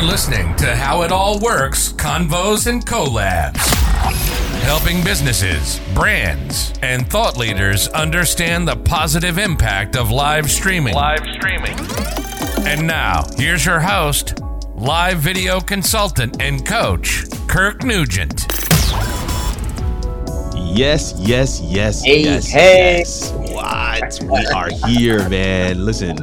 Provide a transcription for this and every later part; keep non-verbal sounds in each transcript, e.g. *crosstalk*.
You're listening to How It All Works Convos and Collabs. Helping businesses, brands, and thought leaders understand the positive impact of live streaming. Live streaming. And now, here's your host, live video consultant and coach, Kirk Nugent. Yes, yes, yes, Hey, yes, hey. yes. What? We are here, man. Listen,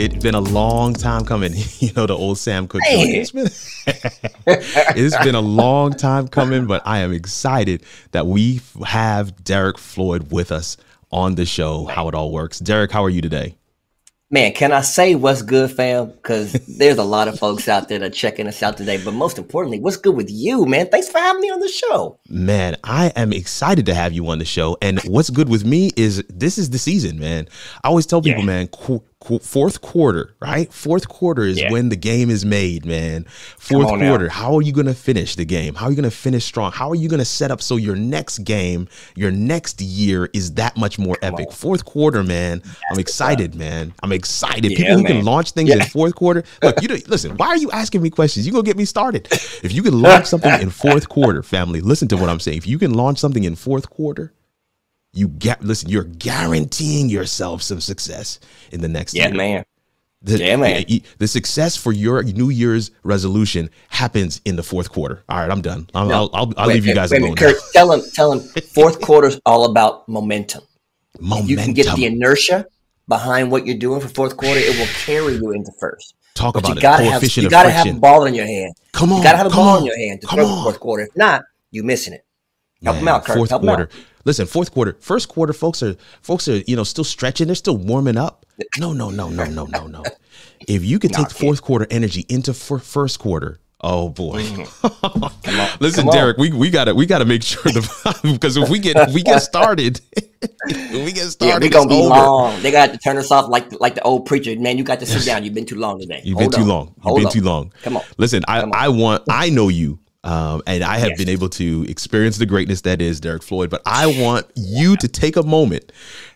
it's been a long time coming. *laughs* You know the old Sam Cooke. joke. Hey. It's been, *laughs* it's been a long time coming, but I am excited that we have Derrick Floyd with us on the show. How it all works. Derrick, how are you today? Man, can I say what's good, fam? Because there's a lot of folks out there that are checking us out today. But most importantly, what's good with you, man? Thanks for having me on the show. Man, I am excited to have you on the show. And what's good with me is this is the season, man. I always tell people, Yeah. man, qu- qu- fourth quarter, right? Fourth quarter is Yeah. when the game is made, man. Fourth on now. quarter, how are you going to finish the game? How are you going to finish strong? How are you going to set up so your next game, your next year is that much more epic? on. Fourth quarter, man. I'm excited, man. I'm excited. Yeah, people who can launch things in fourth quarter. Look, you don't, listen. Why are you asking me questions? You gonna get me started. If you can launch something in fourth quarter, family, listen to what I'm saying. If you can launch something in fourth quarter, you get listen. You're guaranteeing yourself some success in the next Yeah, year. man. The, Yeah, man. The success for your New Year's resolution happens in the fourth quarter. All right, I'm done. I'll, No. I'll, I'll, I'll Wait, leave you guys wait alone. Kirk, tell him, tell him. Fourth *laughs* quarter's all about momentum. Momentum. You can get the inertia behind what you're doing for fourth quarter. It will carry you into first. Talk But about you it. gotta have, you gotta have a ball in your hand. Come on. You gotta have a ball on, in your hand to come throw the fourth quarter. If not, you're missing it. Help him Man, out, Kirk. Fourth Help him quarter. out. Listen, fourth quarter. First quarter, folks are folks are you know still stretching. They're still warming up. No, no, no, no, no, no, no. If you could take fourth quarter energy into fir- first quarter, oh boy. Mm-hmm. *laughs* Listen, Derrick, we, we gotta we gotta make sure the *laughs* because if we get if we get started, *laughs* if we get Yeah, started, we're gonna it's be over. long. They got to turn us off like like the old preacher. Man, you got to sit down. You've been too long today. You've Hold been too long. You've Hold been on. too long. Come on. Listen, I, on. I want I know you. Um, and I have Yes. been able to experience the greatness that is Derrick Floyd, but I want you to take a moment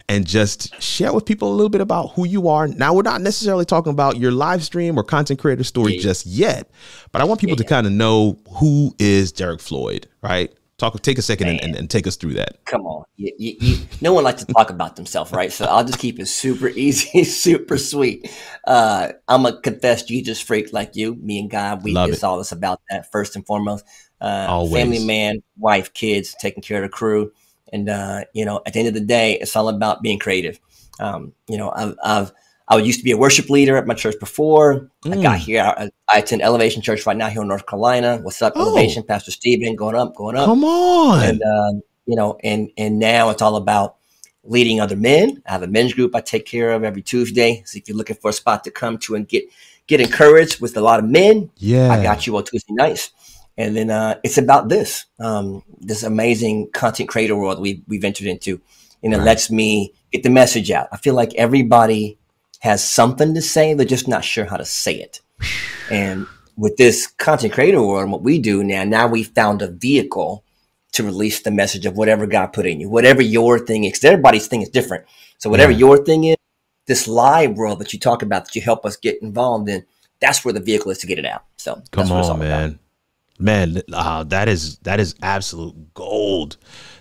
and just share with people a little bit about who you are. Now, we're not necessarily talking about your live stream or content creator story Yeah. just yet, but I want people to kind of know who is Derrick Floyd, right? Talk, take a second and, and, and take us through that. Come on. You, you, you, no one likes to talk about themselves, right? So I'll just keep it super *laughs* easy, super sweet. Uh, I'm a confessed Jesus freak like you. Me and God, we Love it's all this about that first and foremost. Uh, Always. family man, wife, kids, taking care of the crew, and uh, you know, at the end of the day, it's all about being creative. Um, you know, I've, I've I used to be a worship leader at my church before. I Mm. got here. I, I attend Elevation Church right now here in North Carolina. What's up, Oh. Elevation? Pastor Steven, going up, going up Come on. and um, you know, and and now it's all about leading other men. I have a men's group I take care of every Tuesday. So if you're looking for a spot to come to and get get encouraged with a lot of men, yeah. I got you on Tuesday nights. And then uh, it's about this um, this amazing content creator world we we've entered into, and it Right. lets me get the message out. I feel like everybody has something to say, they're just not sure how to say it. And with this content creator world, and what we do now, now we found a vehicle to release the message of whatever God put in you, whatever your thing is. everybody's thing is different. So whatever Yeah. your thing is, this live world that you talk about, that you help us get involved in, that's where the vehicle is to get it out. So that's Come what it's on, all about. man. Man, uh, that is that is absolute gold.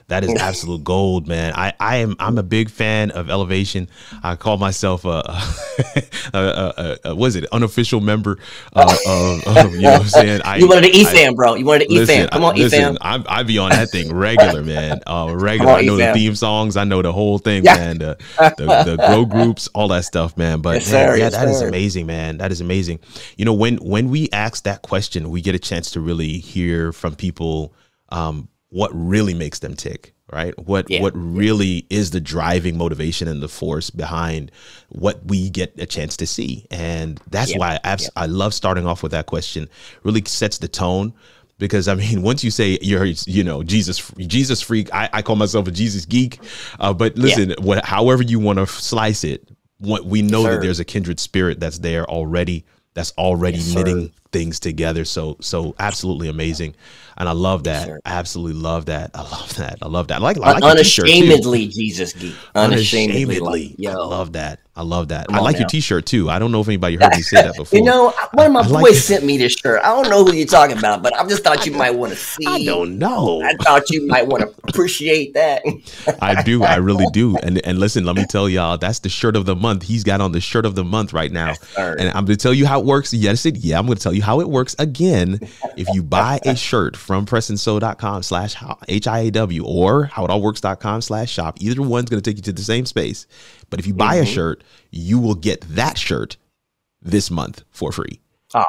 That is *laughs* absolute gold, man. I, I am I'm a big fan of Elevation. I call myself a, *laughs* a, a, a, was it unofficial member uh, of, of you know what I'm saying. I, *laughs* you wanted an E-fan, bro. You wanted an E-fan. Come on, listen, E-fan. I, I be on that thing regular, man. Uh, regular. on, I know the E-fam. theme songs. I know the whole thing, Yeah. man. The, the, the grow groups, all that stuff, man. But Yes, man, sir. yeah, Yes, that is sir. amazing, man. That is amazing. You know, when when we ask that question, we get a chance to really hear from people um, what really makes them tick, right? What Yeah. what really is the driving motivation and the force behind what we get a chance to see, and that's Yeah. why I, abs- I love starting off with that question. Really sets the tone because I mean, *laughs* once you say you're, you know, Jesus, Jesus freak, I, I call myself a Jesus geek. Uh, but listen, what, however you want to slice it, what we know that there's a kindred spirit that's there already, that's already Yes, sir. Things together. So so absolutely amazing, and I love that. I absolutely love that. I love that. I love that. I like I like. Unashamedly Jesus geek. Unashamedly. Unashamedly. Like. I love that. I love that. I like your. T-shirt too. I don't know if anybody heard me say that *laughs* before. You know, one of my I boys it. sent me this shirt. I don't know who you're talking about, but I just thought you might want to see. I don't know. I thought you might want to appreciate that. I do. I really do. *laughs* And and listen, let me tell y'all, that's the shirt of the month. He's got on the shirt of the month right now. sir. And I'm going to tell you how it works. Yes, it. Yeah, I'm going to tell you how it works again. If you buy a shirt from pressandsew.com slash H-I-A-W or howitallworks.com slash shop, either one's going to take you to the same space. But if you buy a mm-hmm. shirt, you will get that shirt this month for free. Oh,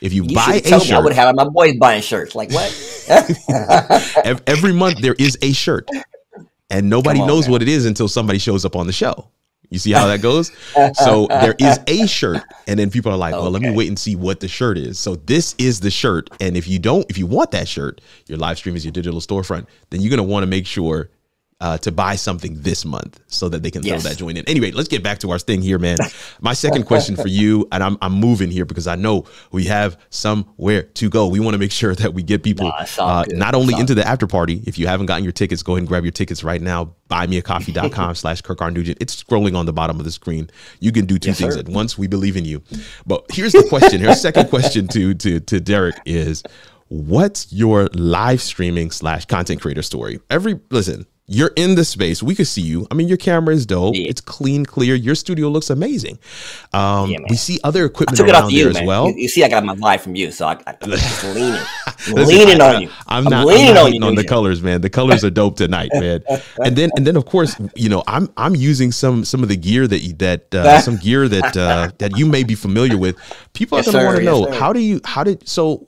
If you, you buy a shirt. I would have my boys buying shirts. Like what? *laughs* every month there is a shirt and nobody on, knows man. what it is until somebody shows up on the show you see how that goes? So there is a shirt and then people are like well let me wait and see what the shirt is. So this is the shirt and if you don't if you want that shirt your live stream is your digital storefront then you're going to want to make sure uh, to buy something this month so that they can Yes. throw that joint in. Anyway, let's get back to our thing here, man. My second question for you, and I'm, I'm moving here because I know we have somewhere to go. We want to make sure that we get people Nah, uh, not only into the after party. If you haven't gotten your tickets, go ahead and grab your tickets right now. Buymeacoffee.com *laughs* slash Kirk R. Nugent. It's scrolling on the bottom of the screen. You can do two Yes, things sir. at once. We believe in you. But here's the question. Here's second question to, to, to Derrick is what's your live streaming slash content creator story? Every, listen, you're in the space. We could see you. I mean, your camera is dope. Yeah. It's clean, clear. Your studio looks amazing. Um, Yeah, we see other equipment took it off around you, there man. as well. You, you see, I got my vibe from you, so I, I, I'm just *laughs* leaning, Listen, leaning I- on you. I'm not, I'm leaning not on you. on the colors, man. The colors are dope tonight, man. And then and then of course, you know, I'm I'm using some some of the gear that you, that uh, *laughs* some gear that uh, that you may be familiar with. People are Yes, going to want to. Yes, know sir. how do you how did so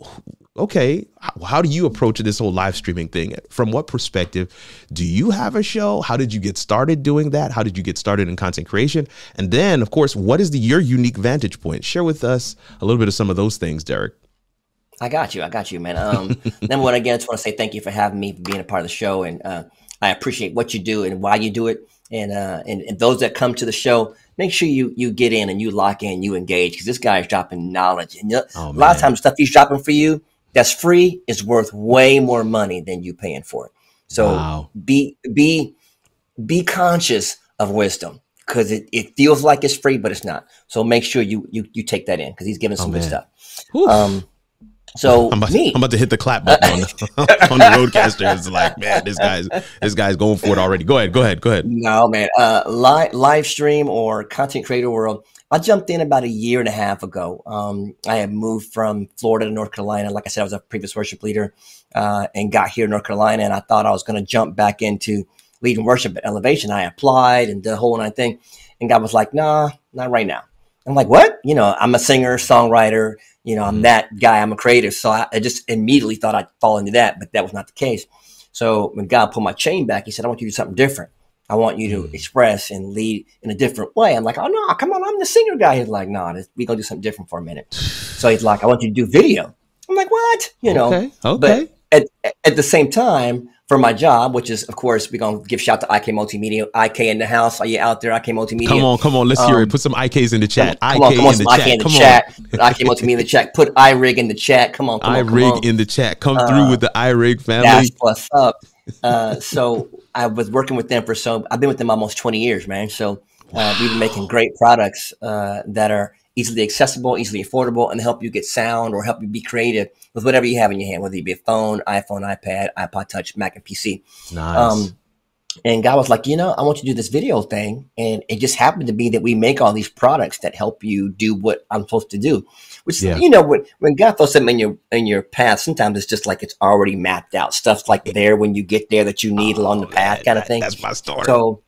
okay how, do you approach this whole live streaming thing? From what perspective do you have a show? How did you get started doing that? How did you get started in content creation? And then of course what is the your unique vantage point? Share with us a little bit of some of those things derrick. I got you. I got you, man. Um, *laughs* number one, again, I just want to say thank you for having me, for being a part of the show, and uh, I appreciate what you do and why you do it. And, uh, and and those that come to the show, make sure you you get in and you lock in, you engage, because this guy is dropping knowledge, and you know, Oh, a lot of times stuff he's dropping for you that's free is worth way more money than you paying for it. So Wow. be be be conscious of wisdom because it, it feels like it's free, but it's not. So make sure you you you take that in because he's giving some good Oh, man. stuff. Whew. Um, so I'm about, me, I'm about to hit the clap button on the, *laughs* on the RODECaster. It's like, man, this guy's this guy's going for it already. Go ahead, go ahead, go ahead. No, man. Uh, live live stream or content creator world. I jumped in about a year and a half ago. Um, I had moved from Florida to North Carolina. Like I said, I was a previous worship leader uh, and got here in North Carolina. And I thought I was going to jump back into leading worship at Elevation. I applied and the whole nine thing. And God was like, nah, not right now. I'm like, what? You know, I'm a singer, songwriter. You know, I'm Mhm. that guy. I'm a creative. So I, I just immediately thought I'd fall into that, but that was not the case. So when God pulled my chain back, He said, I want you to do something different. I want you to Mm. express and lead in a different way. I'm like, oh no, come on, I'm the singer guy. He's like, no, nah, we're gonna do something different for a minute. So he's like, I want you to do video. I'm like, what? You know, okay, okay. but at, at the same time, for my job, which is of course we're gonna give shout to IK Multimedia, IK in the house. Are you out there? IK Multimedia. come on, come on. Let's hear Um, it. Put some IKs in the chat. Come IK on, come on, in the some IK chat. in the Come chat. Put IK Multimedia in the chat. Put iRig in the chat. Come on, come on. on, come on. iRig in the chat. Come Uh, through with the iRig family. That's what's up. *laughs* Uh, so I was working with them for so I've been with them almost 20 years, man. So uh, we've been making great products uh, that are easily accessible, easily affordable, and help you get sound or help you be creative with whatever you have in your hand, whether it be a phone, iPhone, iPad, iPod Touch, Mac, and PC. Nice. Um, and God was like, you know, I want you to do this video thing. And it just happened to be that we make all these products that help you do what I'm supposed to do. Which Yeah. you know, when when God throws something in your in your path, sometimes it's just like it's already mapped out. Stuff's like there when you get there that you need along the Oh, path, kind of that- thing. That's my story. So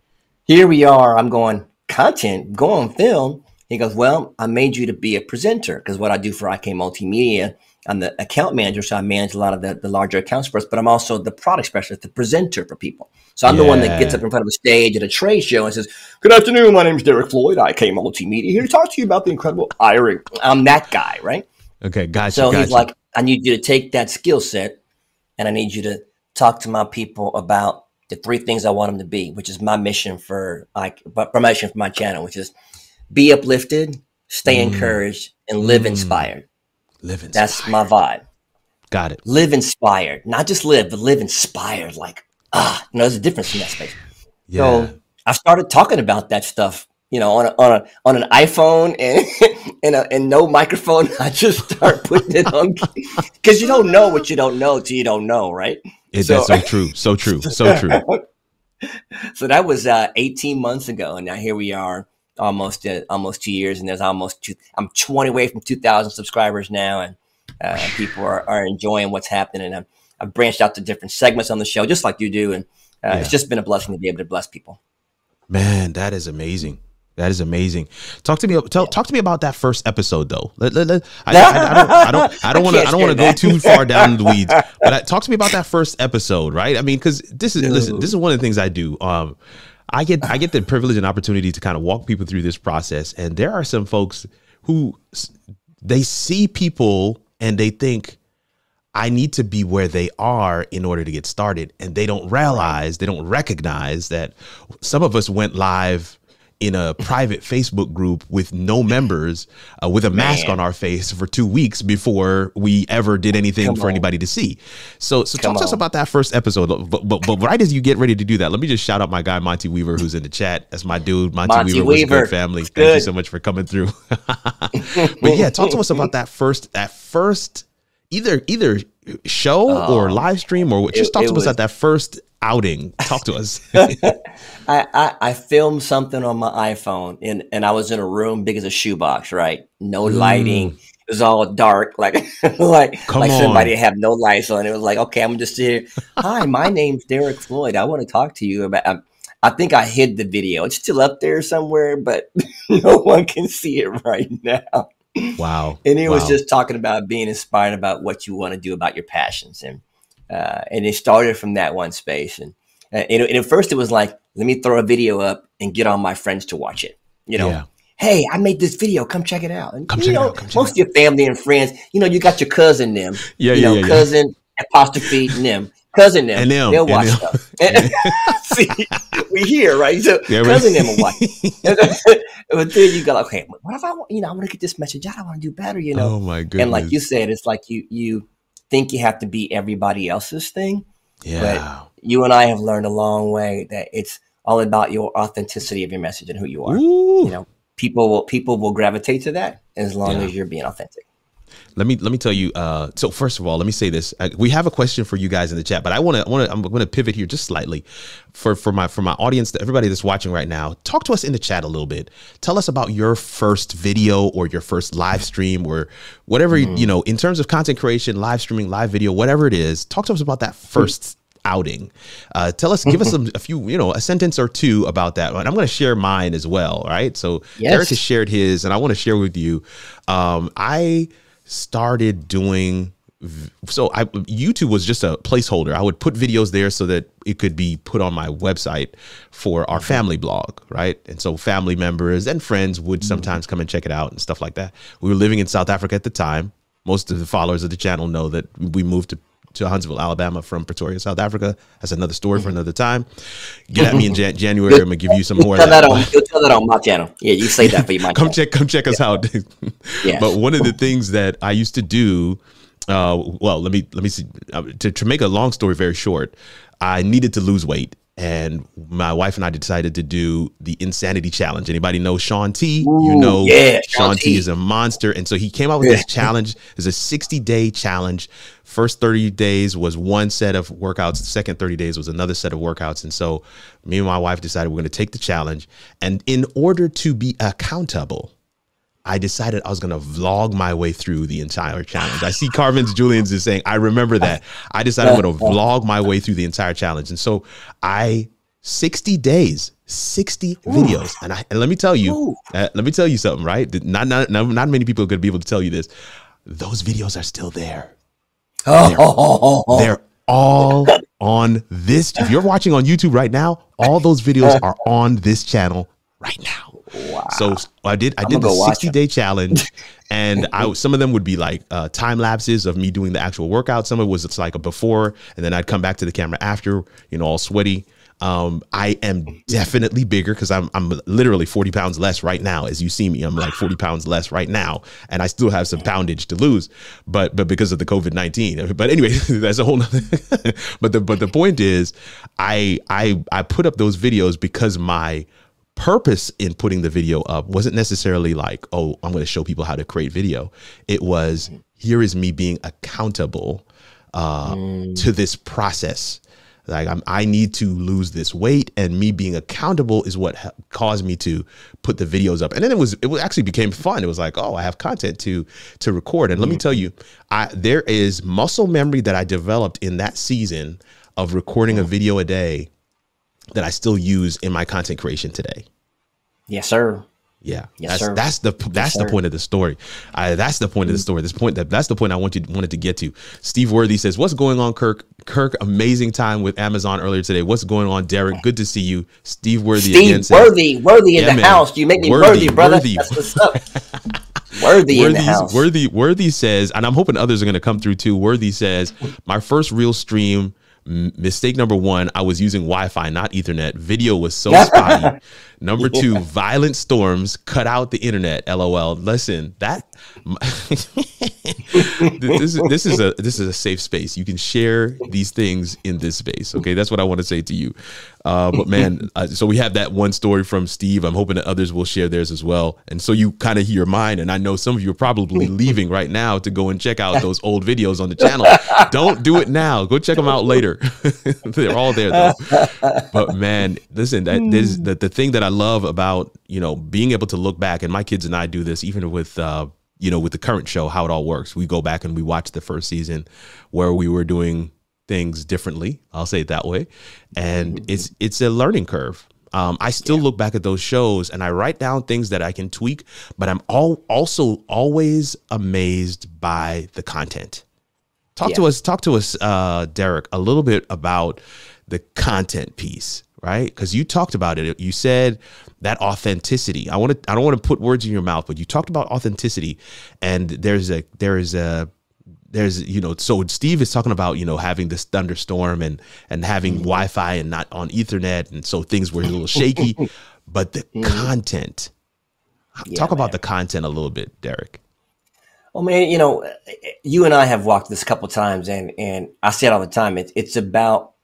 here we are. I'm going content, go on film. He goes, well, I made you to be a presenter because what I do for IK Multimedia, I'm the account manager, so I manage a lot of the, the larger accounts for us. But I'm also the product specialist, the presenter for people. So I'm the one that gets up in front of a stage at a trade show and says, "Good afternoon, my name is Derrick Floyd. IK Multimedia here to talk to you about the incredible iRig." I'm that guy, right? okay, gotcha. So gotcha. he's like, I need you to take that skill set and I need you to talk to my people about the three things I want them to be, which is my mission for like promotion for my channel, which is be uplifted, stay Mm. encouraged, and live Mm. inspired. Live inspired. That's my vibe. Got it. Live inspired, not just live, but live inspired. Like ah, you know, there's a difference in that space. Yeah. So I started talking about that stuff, you know, on a, on a on an iPhone and *laughs* and, a, and no microphone. *laughs* I just start putting it on *laughs* because you don't know what you don't know till you don't know, right? It, that's so true. So true. So true. so that was uh, 18 months ago, and now here we are, almost uh, almost two years, and there's almost two. I'm 20 away from 2,000 subscribers now, and uh, people are, are enjoying what's happening. And I've, I've branched out to different segments on the show, just like you do, and uh, yeah. it's just been a blessing to be able to bless people. Man, that is amazing. That is amazing. Talk to me. Tell. Talk to me about that first episode, though. Let, let, let, I, I, I, don't. I don't. *laughs* I don't want to. I don't want to go too far down the *laughs* weeds. But I, talk to me about that first episode, right? I mean, because this is listen. This is one of the things I do. Um, I get I get the privilege and opportunity to kind of walk people through this process, and there are some folks who they see people and they think I need to be where they are in order to get started, and they don't realize they don't recognize that some of us went live in a private Facebook group with no members, uh, with a mask on our face for two weeks before we ever did anything Come for on. anybody to see. So, so talk to us about that first episode. But, but, but right as you get ready to do that, let me just shout out my guy Monty Weaver, who's in the chat. That's my dude, Monty, Monty Weaver. Weaver. Good family. Thank you so much for coming through. *laughs* but yeah, talk to us about that *laughs* first, that first, either either show oh, or live stream or just it, talk to us about that first outing. Talk to us. *laughs* I, I, I, filmed something on my iPhone and, and I was in a room big as a shoebox, right? No mm. lighting. Mm. It was all dark, like *laughs* like Come like on. somebody had no lights on. It was like, okay, I'm just here. Hi, my *laughs* name's Derrick Floyd. I want to talk to you about. Um, I think I hid the video. It's still up there somewhere, but no one can see it right now. Wow. And it wow. was just talking about being inspired about what you want to do about your passions and uh, and it started from that one space. And, uh, and, and, at first it was like, let me throw a video up and get all my friends to watch it. You know, yeah. hey, I made this video. Come check it out. And, come you know, out, most of your family and friends, you know, you got your cousin them. Yeah, you yeah, know, yeah, cousin yeah. apostrophe them. Cousin them, and them, they'll watch them. stuff. *laughs* See, we here, right? So yeah, cousin them will *laughs* watch. *laughs* but then you go, like, okay, what if I, want, you know, I want to get this message out. I want to do better, you know. Oh my goodness! And like you said, it's like you you think you have to be everybody else's thing. Yeah. But you and I have learned a long way that it's all about your authenticity of your message and who you are. Ooh. You know, people will people will gravitate to that as long yeah. as you're being authentic let me let me tell you. Uh, so first of all, let me say this: I, we have a question for you guys in the chat, but I want to, want to, I'm going to pivot here just slightly for for my for my audience, everybody that's watching right now. Talk to us in the chat a little bit. Tell us about your first video or your first live stream or whatever mm. you know in terms of content creation, live streaming, live video, whatever it is. Talk to us about that first outing. Uh, tell us, give us some, a few, you know, a sentence or two about that. And I'm going to share mine as well. Right. So yes. Derrick has shared his, and I want to share with you. Um, I started doing so I YouTube was just a placeholder. I would put videos there so that it could be put on my website for our family blog, right? And so family members and friends would mm-hmm. sometimes come and check it out and stuff like that. We were living in South Africa at the time. Most of the followers of the channel know that we moved to to Huntsville, Alabama from Pretoria, South Africa. That's another story for mm-hmm. another time. Get at me in Jan- January. I'm gonna give you some more. Tell that, that on, you'll tell that on my channel. Yeah, you say that for you. *laughs* come channel. check, come check us yeah. out. yes. *laughs* But one of the things that I used to do, uh, well, let me let me see. Uh, to, to make a long story very short, I needed to lose weight and my wife and I decided to do the insanity challenge. Anybody know Shaun T? Ooh, you know, yeah, Shaun T. T is a monster, and so he came out with yeah. this *laughs* challenge. It's a sixty day challenge. First thirty days was one set of workouts. The second thirty days was another set of workouts. And so, me and my wife decided we're going to take the challenge, and in order to be accountable I decided I was going to vlog my way through the entire challenge. I see Carmen's Julian's is saying, I remember that. I decided I'm going *laughs* to vlog my way through the entire challenge. And so I, 60 days, 60 Ooh. videos. And I, and let me tell you, uh, let me tell you something, right? Not, not, not, not many people are going to be able to tell you this. Those videos are still there. They're, they're all on this. If you're watching on YouTube right now, all those videos *laughs* are on this channel right now. Wow. So I did I did the 60 day challenge *laughs* and I some of them would be like uh, time lapses of me doing the actual workout. Some of it was it's like a before and then I'd come back to the camera after, you know, all sweaty. Um, I am definitely bigger because I'm I'm literally 40 pounds less right now. As you see me, I'm like 40 pounds less right now, and I still have some poundage to lose, but but because of the COVID 19. *laughs* But anyway, *laughs* that's a whole. Nother but the but the point is, I I I put up those videos because my purpose in putting the video up wasn't necessarily like, oh, I'm going to show people how to create video. It was here is me being accountable uh, mm. to this process like I'm, I need to lose this weight, and me being accountable is what ha- caused me to put the videos up. And then it was it actually became fun. It was like, oh, I have content to to record. And mm-hmm. let me mm-hmm. tell you, I there is muscle memory that I developed in that season of recording a mm. video a day that I still use in my content creation today. Yes, sir. Yeah, yes, that's sir. that's the that's yes, the point of the story. I, that's the point of the story. This point that that's the point I want you wanted to get to. Steve Worthy says, "What's going on, Kirk? Kirk, amazing time with Amazon earlier today. What's going on, Derrick? Good to see you, Steve Worthy. Steve again says, Worthy, Worthy in the man. house. You make me worthy, worthy brother. Worthy. That's what's up. *laughs* Worthy in the house. Worthy, Worthy says, and I'm hoping others are going to come through too. Worthy says, my first real stream mistake number one, I was using Wi Fi, not Ethernet. Video was so *laughs* spotty. number two, yeah. violent storms cut out the internet. LOL. Listen, that this is this is a this is a safe space. You can share these things in this space. Okay, that's what I want to say to you. Uh, but man, uh, so we have that one story from Steve. I'm hoping that others will share theirs as well. And so you kind of hear mine. And I know some of you are probably *laughs* leaving right now to go and check out those old videos on the channel. Don't do it now. Go check them out later. *laughs* They're all there though. But man, listen, that is the, the thing that I love about you know being able to look back, and my kids and I do this even with. Uh, you know, with the current show, how it all works. We go back and we watch the first season where we were doing things differently. I'll say it that way, and mm-hmm. it's it's a learning curve. Um, I still yeah. look back at those shows and I write down things that I can tweak, but I'm all also always amazed by the content. Talk yeah. to us, talk to us, uh, Derrick, a little bit about the content piece, right? Because you talked about it. You said that authenticity. I want to. I don't want to put words in your mouth, but you talked about authenticity, and there's a there is a there's you know so steve is talking about you know having this thunderstorm and and having mm-hmm. wi-fi and not on ethernet and so things were a little shaky *laughs* but the mm-hmm. content yeah, talk man. about the content a little bit derrick well man you know you and i have walked this a couple times and and i say it all the time it's it's about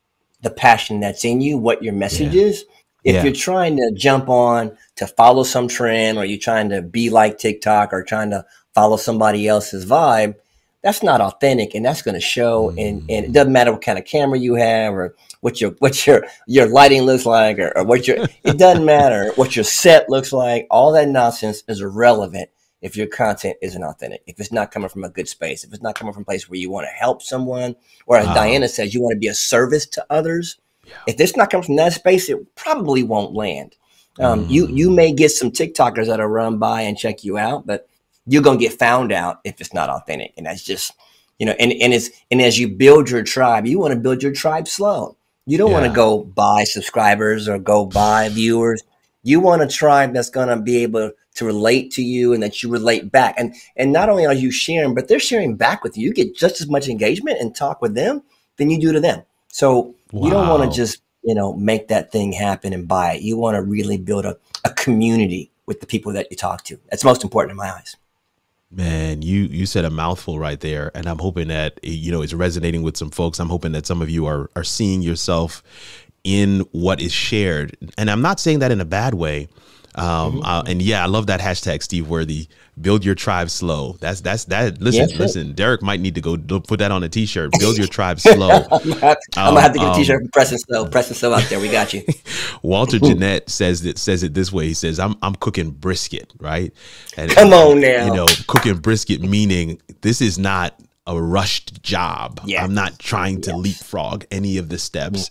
the passion that's in you what your message yeah. is if yeah. you're trying to jump on to follow some trend or you're trying to be like tiktok or trying to follow somebody else's vibe that's not authentic and that's going to show and, and mm. it doesn't matter what kind of camera you have or what your what your your lighting looks like or, or what your it doesn't matter what your set looks like all that nonsense is irrelevant if your content isn't authentic if it's not coming from a good space if it's not coming from a place where you want to help someone or as diana says you want to be a service to others yeah. if it's not coming from that space it probably won't land um, mm. you you may get some tiktokers that'll run by and check you out but you're gonna get found out if it's not authentic. And that's just, you know, and, and it's and as you build your tribe, you want to build your tribe slow. You don't yeah. want to go buy subscribers or go buy viewers. You want a tribe that's gonna be able to relate to you and that you relate back. And and not only are you sharing, but they're sharing back with you. You get just as much engagement and talk with them than you do to them. So wow. you don't want to just, you know, make that thing happen and buy it. You want to really build a, a community with the people that you talk to. That's most important in my eyes. Man, you you said a mouthful right there, and I'm hoping that eh, you know it's resonating with some folks. I'm hoping that some of you are are seeing yourself in what is shared, and I'm not saying that in a bad way. Um, mm-hmm. uh, and yeah, I love that hashtag, Steve Worthy. Build your tribe slow. That's that's that. Listen, yes, listen. Derrick might need to go put that on a t-shirt. *laughs* Build your tribe slow. I'm, gonna have, um, I'm gonna have to get a t-shirt um, pressing slow. *laughs* Pressing slow out there. We got you. *laughs* Walter Jeanette says it says it this way. He says, "I'm I'm cooking brisket, right? And, Come on now. You know, cooking brisket meaning this is not a rushed job. Yeah. I'm not trying to yes. leapfrog any of the steps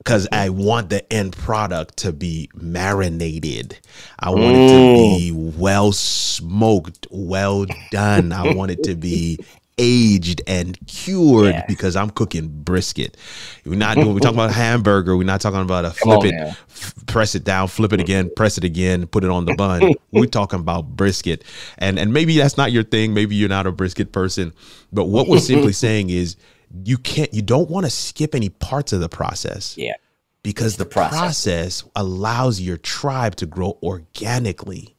because. I want the end product to be marinated. I want mm. it to be mm. well smoked, well done. I *laughs* want it to be aged and cured yeah. because I'm cooking brisket. We're not doing, we're talking about *laughs* hamburger. We're not talking about a flip it, f- press it down, flip it again, press it again, put it on the bun. *laughs* we're talking about brisket. And and maybe that's not your thing. Maybe you're not a brisket person. But what we're simply saying is you can't you don't want to skip any parts of the process. Yeah. because the, the process. process. allows your tribe to grow organically.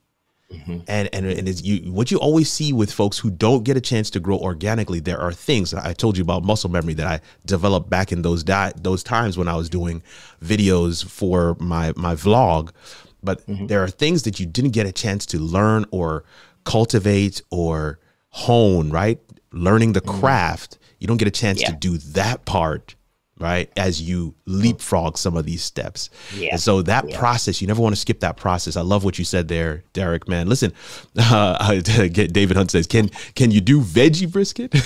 Mm-hmm. And and and it's you what you always see with folks who don't get a chance to grow organically. There are things I told you about muscle memory that I developed back in those di- those times when I was doing videos for my my vlog. But mm-hmm. there are things that you didn't get a chance to learn or cultivate or hone. Right, learning the mm-hmm. craft. You don't get a chance to do that part right as you leapfrog some of these steps. Yeah. and so that process you never want to skip that process. I love what you said there derrick man. Listen *laughs* uh, *laughs* david hunt says can can you do veggie brisket? *laughs*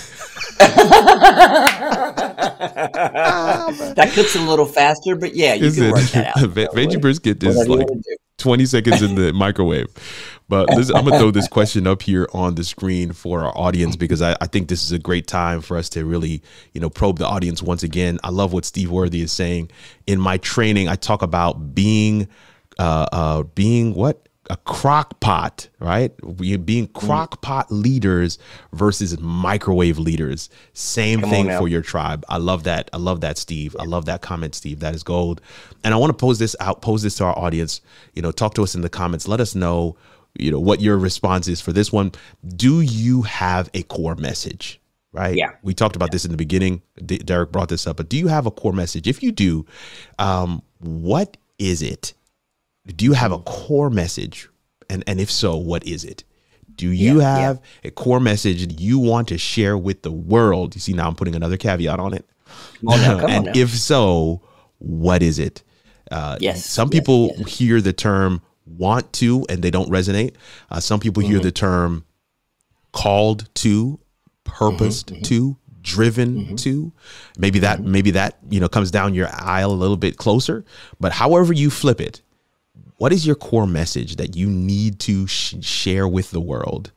That cooks a little faster, but yeah, you can work that out. Veggie brisket is like. 20 seconds in the microwave. But listen, I'm going to throw this question up here on the screen for our audience because I, I think this is a great time for us to really, you know, probe the audience once again. I love what Steve Worthy is saying. In my training, I talk about being, uh, uh, being what? A crock pot, right? We being Mm. crock pot leaders versus microwave leaders. Same Come thing for your tribe. I love that. I love that, Steve. I love that comment, Steve. That is gold. And I want to pose this out, pose this to our audience. You know, talk to us in the comments. Let us know, you know, what your response is for this one. Do you have a core message? Right. Yeah. We talked about this in the beginning. D- Derrick brought this up, but do you have a core message? If you do, um, what is it? Do you have a core message? And and if so, what is it? Do you Yeah, yeah. have a core message that you want to share with the world? You see, now I'm putting another caveat on it. *laughs* On now, on and if so, what is it? Uh, Yes, Some people yes. hear the term want to and they don't resonate. Uh, some people Mm-hmm. hear the term called to, purposed Mm-hmm, to, driven to. Maybe that maybe that you know comes down your aisle a little bit closer. But however you flip it, what is your core message that you need to sh- share with the world?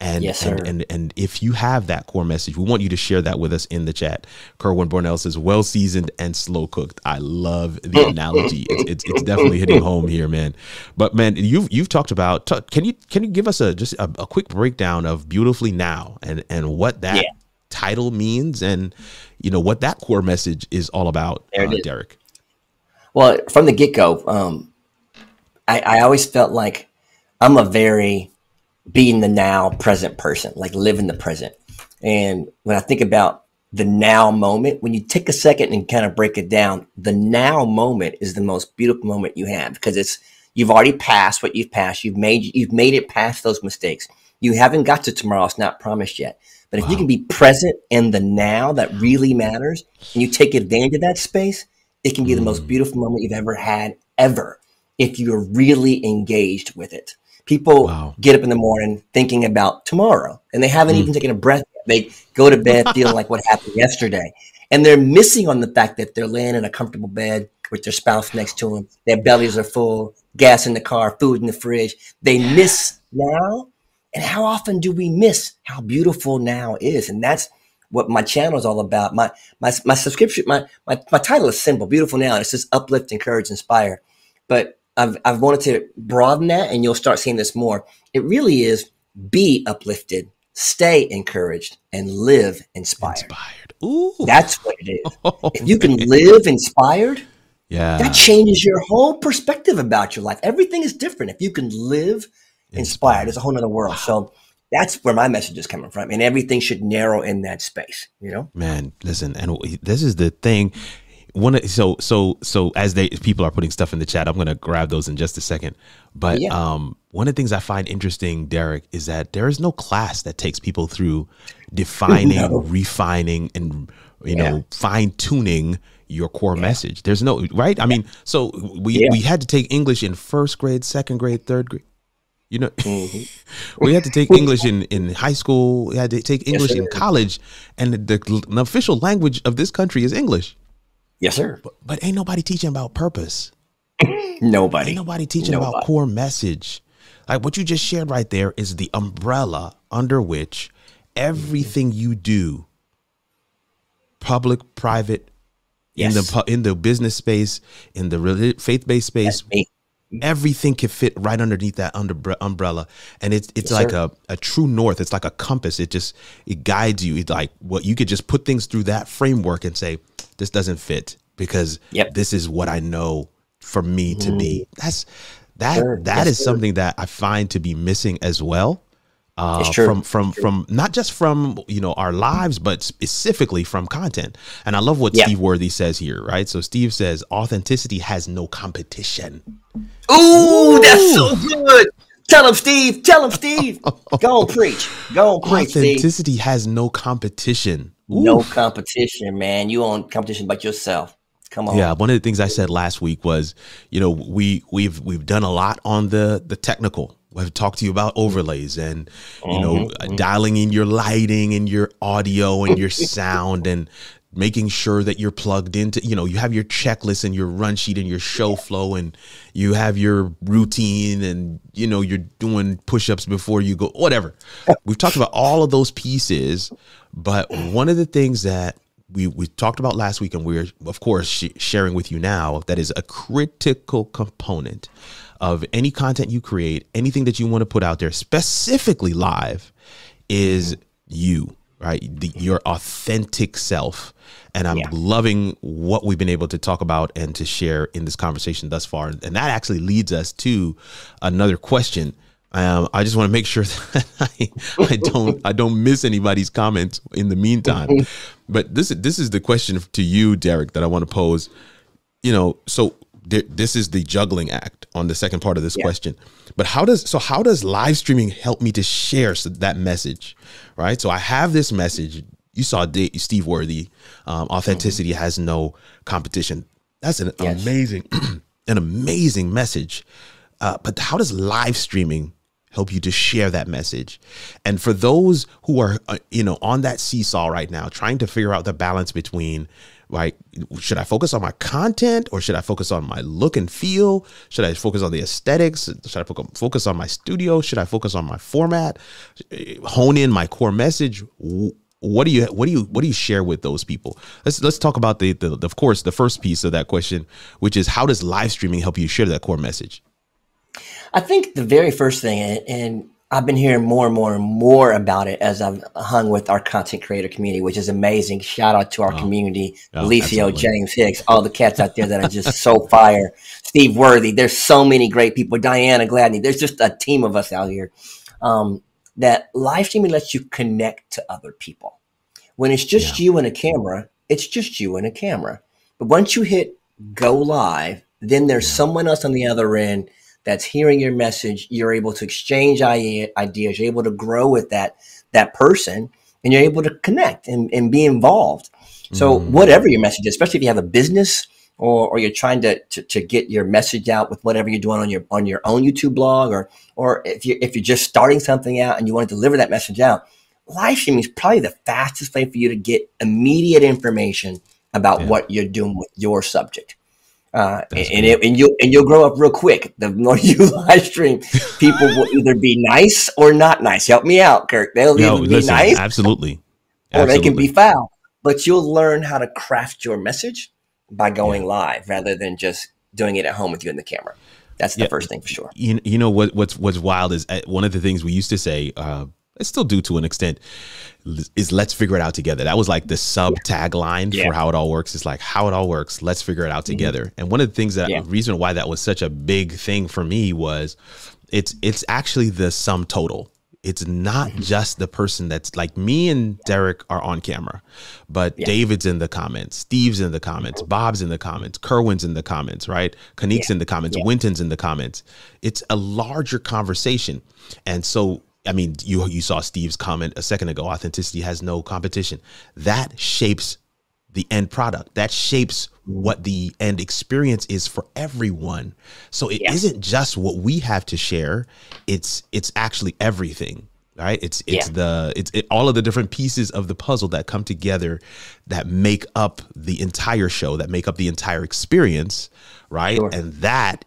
And, Yes, and and and if you have that core message, we want you to share that with us in the chat. Kerwin Bornell says, "Well seasoned and slow cooked." I love the *laughs* analogy. It's, it's it's definitely hitting home here, man. But man, you've you've talked about. ta- can you can you give us a just a, a quick breakdown of beautifully now and and what that Yeah. title means and you know what that core message is all about, uh, is. Derrick? Well, from the get go, um, I, I always felt like I'm a very being the now present person, like live in the present. And when I think about the now moment, when you take a second and kind of break it down, the now moment is the most beautiful moment you have because it's you've already passed what you've passed. You've made you've made it past those mistakes. You haven't got to tomorrow; it's not promised yet. But if you can be present in the now that really matters, and you take advantage of that space, it can be the most mm. beautiful moment you've ever had ever if you're really engaged with it. People Wow. get up in the morning thinking about tomorrow and they haven't hmm. even taken a breath yet. They go to bed *laughs* feeling like what happened yesterday. And they're missing on the fact that they're laying in a comfortable bed with their spouse next to them. Their bellies are full, gas in the car, food in the fridge. They miss now. And how often do we miss how beautiful now is? And that's what my channel is all about. My my my subscription, my my, my title is simple, beautiful now. It's just uplift, encourage, inspire. But I've I've wanted to broaden that, and you'll start seeing this more. It really is be uplifted, stay encouraged, and live inspired. Inspired. Ooh. That's what it is. *laughs* Oh, if you can live inspired, yeah. that changes your whole perspective about your life. Everything is different. If you can live inspired, it's a whole nother world. So that's where my message is coming from. And everything should narrow in that space, you know? man listen and this is the thing one of- so so so as they people are putting stuff in the chat i'm going to grab those in just a second but Yeah. um one of the things i find interesting derrick is that there is no class that takes people through defining *laughs* No. refining and you Yeah. know fine tuning your core message there's no right i mean so we Yeah. we had to take english in first grade second grade third grade you know Mm-hmm. *laughs* we had to take english in in high school we had to take english in college and the, the official language of this country is english Yes, sir. but ain't nobody teaching about purpose *laughs* Nobody. ain't nobody teaching about core message like what you just shared right there is the umbrella under which everything you do public private yes. in the in the business space in the faith-based space everything can fit right underneath that under, umbrella and it's it's Yes, like sir. a, a true north it's like a compass it just it guides you it's like what you could just put things through that framework and say this doesn't fit because Yep. this is what I know for me to be. That's that Sure. that Yes, is something that I find to be missing as well. Uh, from from from not just from you know our lives, but specifically from content. And I love what Yeah. Steve Worthy says here, right? So Steve says authenticity has no competition. Ooh, that's so good. Tell him, Steve. Tell him, Steve. *laughs* Go on, preach. Go on, preach, Steve. Authenticity has no competition. No competition, man. You own competition but yourself. Come on. Yeah, one of the things I said last week was, you know, we we've we've done a lot on the the technical. We've talked to you about overlays and you know uh, dialing in your lighting and your audio and your *laughs* sound and making sure that you're plugged into. You know, you have your checklist and your run sheet and your show flow and you have your routine and you know you're doing push-ups before you go. Whatever. *laughs* We've talked about all of those pieces, but one of the things that we we talked about last week, and we're of course sh- sharing with you now that is a critical component of any content you create, anything that you want to put out there, specifically live, is you, right? The, your authentic self. And I'm Yeah. loving what we've been able to talk about and to share in this conversation thus far. And that actually leads us to another question. Um, I just want to make sure *laughs* that I, I don't I don't miss anybody's comments in the meantime. *laughs* But this is this is the question to you, Derrick, that I want to pose. You know, so this is the juggling act on the second part of this question. But how does so how does live streaming help me to share that message, right? So I have this message. You saw Steve Worthy. Um, authenticity has no competition. That's an Yes. amazing, *clears throat* an amazing message. Uh, but how does live streaming help you to share that message? And for those who are, uh, you know, on that seesaw right now, trying to figure out the balance between, like, should I focus on my content or should I focus on my look and feel? Should I focus on the aesthetics? Should I focus on my studio? Should I focus on my format? Hone in my core message. What do you what do you what do you share with those people? Let's let's talk about the, the of course the first piece of that question, which is how does live streaming help you share that core message? I think the very first thing, and, and I've been hearing more and more and more about it as I've hung with our content creator community, which is amazing. Shout out to our community, Oh, Alicio. James Hicks, all the cats out there that are just so *laughs* fire. Steve Worthy, there's so many great people. Diana Gladney, there's just a team of us out here. Um, that live streaming lets you connect to other people. When it's just you and a camera, it's just you and a camera. But once you hit go live, then there's someone else on the other end that's hearing your message. You're able to exchange ideas. You're able to grow with that that person, and you're able to connect and, and be involved. So mm-hmm. whatever your message is, especially if you have a business or, or you're trying to, to to get your message out with whatever you're doing on your on your own YouTube blog, or or if you if you're just starting something out and you want to deliver that message out, live streaming is probably the fastest way for you to get immediate information about what you're doing with your subject. Uh, and and, it, and you'll and you'll grow up real quick. The more *laughs* you live stream, people will either be nice or not nice. Help me out, Kirk. They'll No, either be listen, nice absolutely, or they can be foul. But you'll learn how to craft your message by going live rather than just doing it at home with you in the camera. That's the Yeah. first thing for sure. you, you know what what's what's wild is uh, one of the things we used to say uh I still do to an extent is let's figure it out together. That was like the sub tagline Yeah. Mm-hmm. for how it all works. It's like how it all works. Let's figure it out together. And one of the things that Yeah. reason why that was such a big thing for me was it's it's actually the sum total. It's not Mm-hmm. just the person that's like me and Derrick are on camera, but David's in the comments, Steve's in the comments, Bob's in the comments, Kerwin's in the comments, right? Kanik's in the comments, Winton's in the comments. It's a larger conversation. And so I mean, you you saw Steve's comment a second ago. Authenticity has no competition. That shapes the end product. That shapes what the end experience is for everyone. So it Yeah. not just what we have to share. It's it's actually everything. Right? It's it's Yeah. the it's it, all of the different pieces of the puzzle that come together that make up the entire show, that make up the entire experience, right? Sure. And that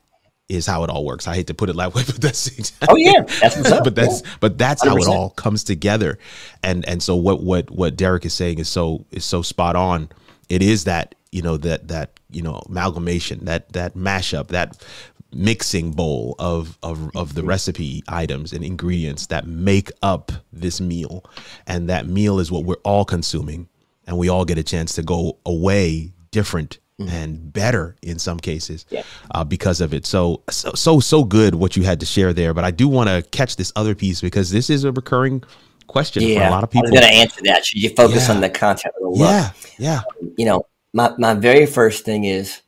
is how it all works. I hate to put it that way, *laughs* but that's exactly Oh yeah, that's what's up. *laughs* but that's but that's how it all comes together. And and so what what what derrick is saying is so is so spot on. It is that you know that that you know amalgamation that that mashup that mixing bowl of of of the mm-hmm. recipe items and ingredients that make up this meal. And that meal is what we're all consuming and we all get a chance to go away different and better in some cases Yeah. uh, because of it. So, so, so, so good what you had to share there. But I do want to catch this other piece because this is a recurring question for Yeah, a lot of people. I was people. going to answer that. Should you focus Yeah. on the content or the look? Yeah, yeah, You know, my, my very first thing is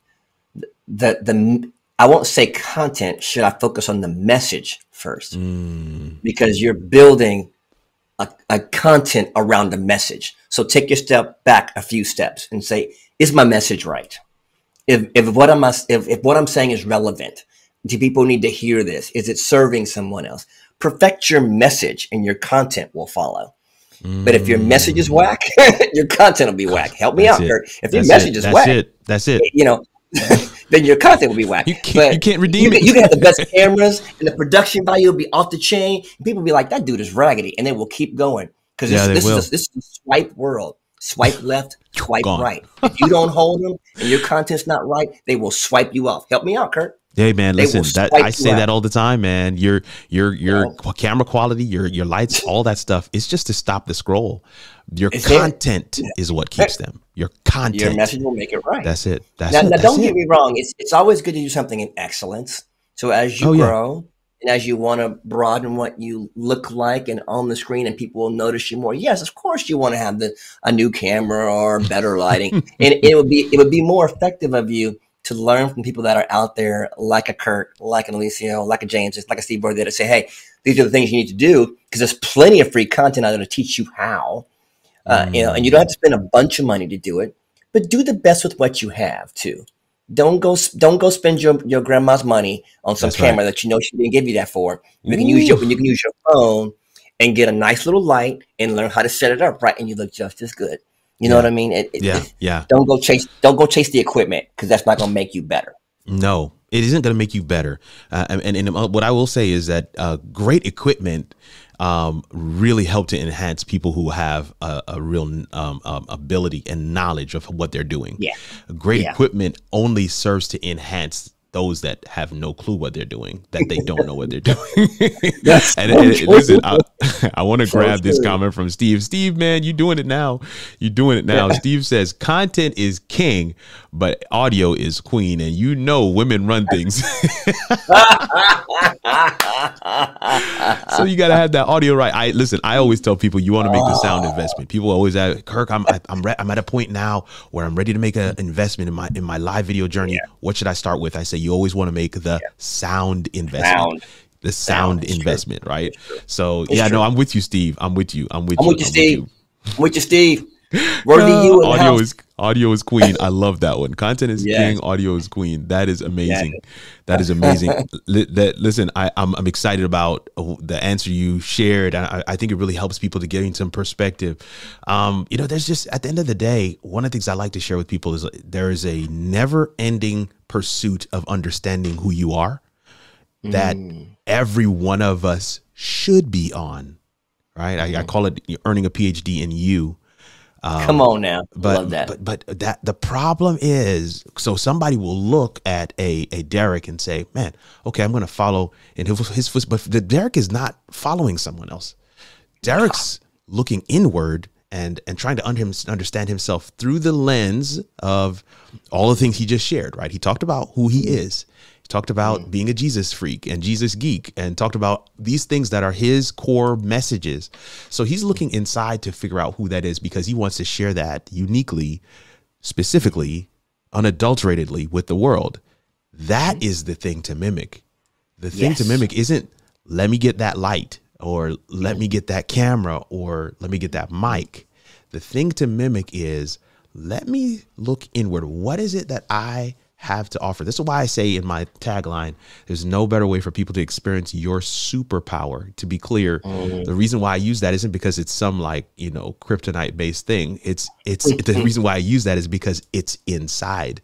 the the I won't say content. Should I focus on the message first? Mm, Because you're building a, a content around the message. So take your step back a few steps and say, is my message right? If if what I'm if, if what I'm saying is relevant, do people need to hear this? Is it serving someone else? Perfect your message, and your content will follow. But if your message is whack, *laughs* your content will be whack. Help me That's out, it. Kirk. If your That's message it. is That's whack, it. That's it. you know, *laughs* then your content will be whack. You can't- But you can't redeem you can, it. You can have the best *laughs* cameras, and the production value will be off the chain. People will be like, "That dude is raggedy," and they will keep going because Yeah, they this, is a, this is a swipe world. Swipe left, swipe Gone. right. If you don't hold them and your content's not right, they will swipe you off. Help me out, Kirk. Hey man, They listen, that I say out. that all the time, man. Your your your Yeah. camera quality, your your lights, all that stuff. It's just to stop the scroll. Your It's it. content is what keeps them. Your content. Your message will make it right. That's it. That's now, it. now That's don't it. get me wrong. It's it's always good to do something in excellence. So as you Oh, yeah. And as you want to broaden what you look like and on the screen, and people will notice you more. Yes, of course you want to have the a new camera or better *laughs* lighting, and it would be it would be more effective of you to learn from people that are out there, like a Kirk, like an Alicio, like a James, like a Steve Bird, that say, "Hey, these are the things you need to do," because there's plenty of free content out there to teach you how. Uh, you know, and you don't have to spend a bunch of money to do it, but do the best with what you have too. Don't go, don't go spend your, your grandma's money on some That's right. camera that you know she didn't give you that for. You can use your, you can use your phone and get a nice little light and learn how to set it up right, and you look just as good. You know what I mean? It, it- Yeah, yeah. don't go chase, don't go chase the equipment because that's not going to make you better. No, it isn't going to make you better. Uh, and, and, and what I will say is that uh, great equipment um, really help to enhance people who have a, a real um, um, ability and knowledge of what they're doing. Yeah. Great Yeah. equipment only serves to enhance those that have no clue what they're doing, that they don't know what they're *laughs* doing. *laughs* That's and, so and- listen, I, *laughs* I want to grab this comment from Steve. Steve, man, you doing it now. You're doing it now. Steve says content is king, but audio is queen, and you know women run things. so you got to have that audio right. I listen. I always tell people you want to make the sound investment. People always ask, Kirk, I'm I- I'm re- I'm at a point now where I'm ready to make an investment in my in my live video journey. What should I start with? I say you always want to make the sound investment. Sound. The sound, Sound, it's true. investment, right? So yeah, true. no, I'm with you, Steve. I'm with you. I'm with I'm you. with you, Steve. I'm with you, Steve. *laughs* Worthy Uh, you the audio is audio is queen. I love that one. Content is Yes. king. Audio is queen. That is amazing. That is amazing. *laughs* Li- that listen, I, I'm I'm excited about the answer you shared. I, I think it really helps people to gain some perspective. Um, you know, there's just at the end of the day, one of the things I like to share with people is there is a never-ending pursuit of understanding who you are that Mm. every one of us should be on. Right? I, Mm-hmm. I call it earning a PhD in you. Come on now. Um, but Love that. but but that the problem is so somebody will look at a a Derrick and say, man, okay, I'm going to follow in his, his foot, but the Derrick is not following someone else. Derrick's looking inward and and trying to un- understand himself through the lens of all the things he just shared. Right? He talked about who he is. He talked about mm. being a Jesus freak and Jesus geek and talked about these things that are his core messages. So he's looking inside to figure out who that is because he wants to share that uniquely, specifically, unadulteratedly with the world. That mm-hmm. is the thing to mimic. The thing to mimic isn't let me get that light or let me get that camera or let me get that mic. The thing to mimic is let me look inward. What is it that I have to offer? This is why I say in my tagline, there's no better way for people to experience your superpower. To be clear, mm. the reason why I use that isn't because it's some like, you know, kryptonite based thing. It's it's *laughs* the reason why I use that is because it's inside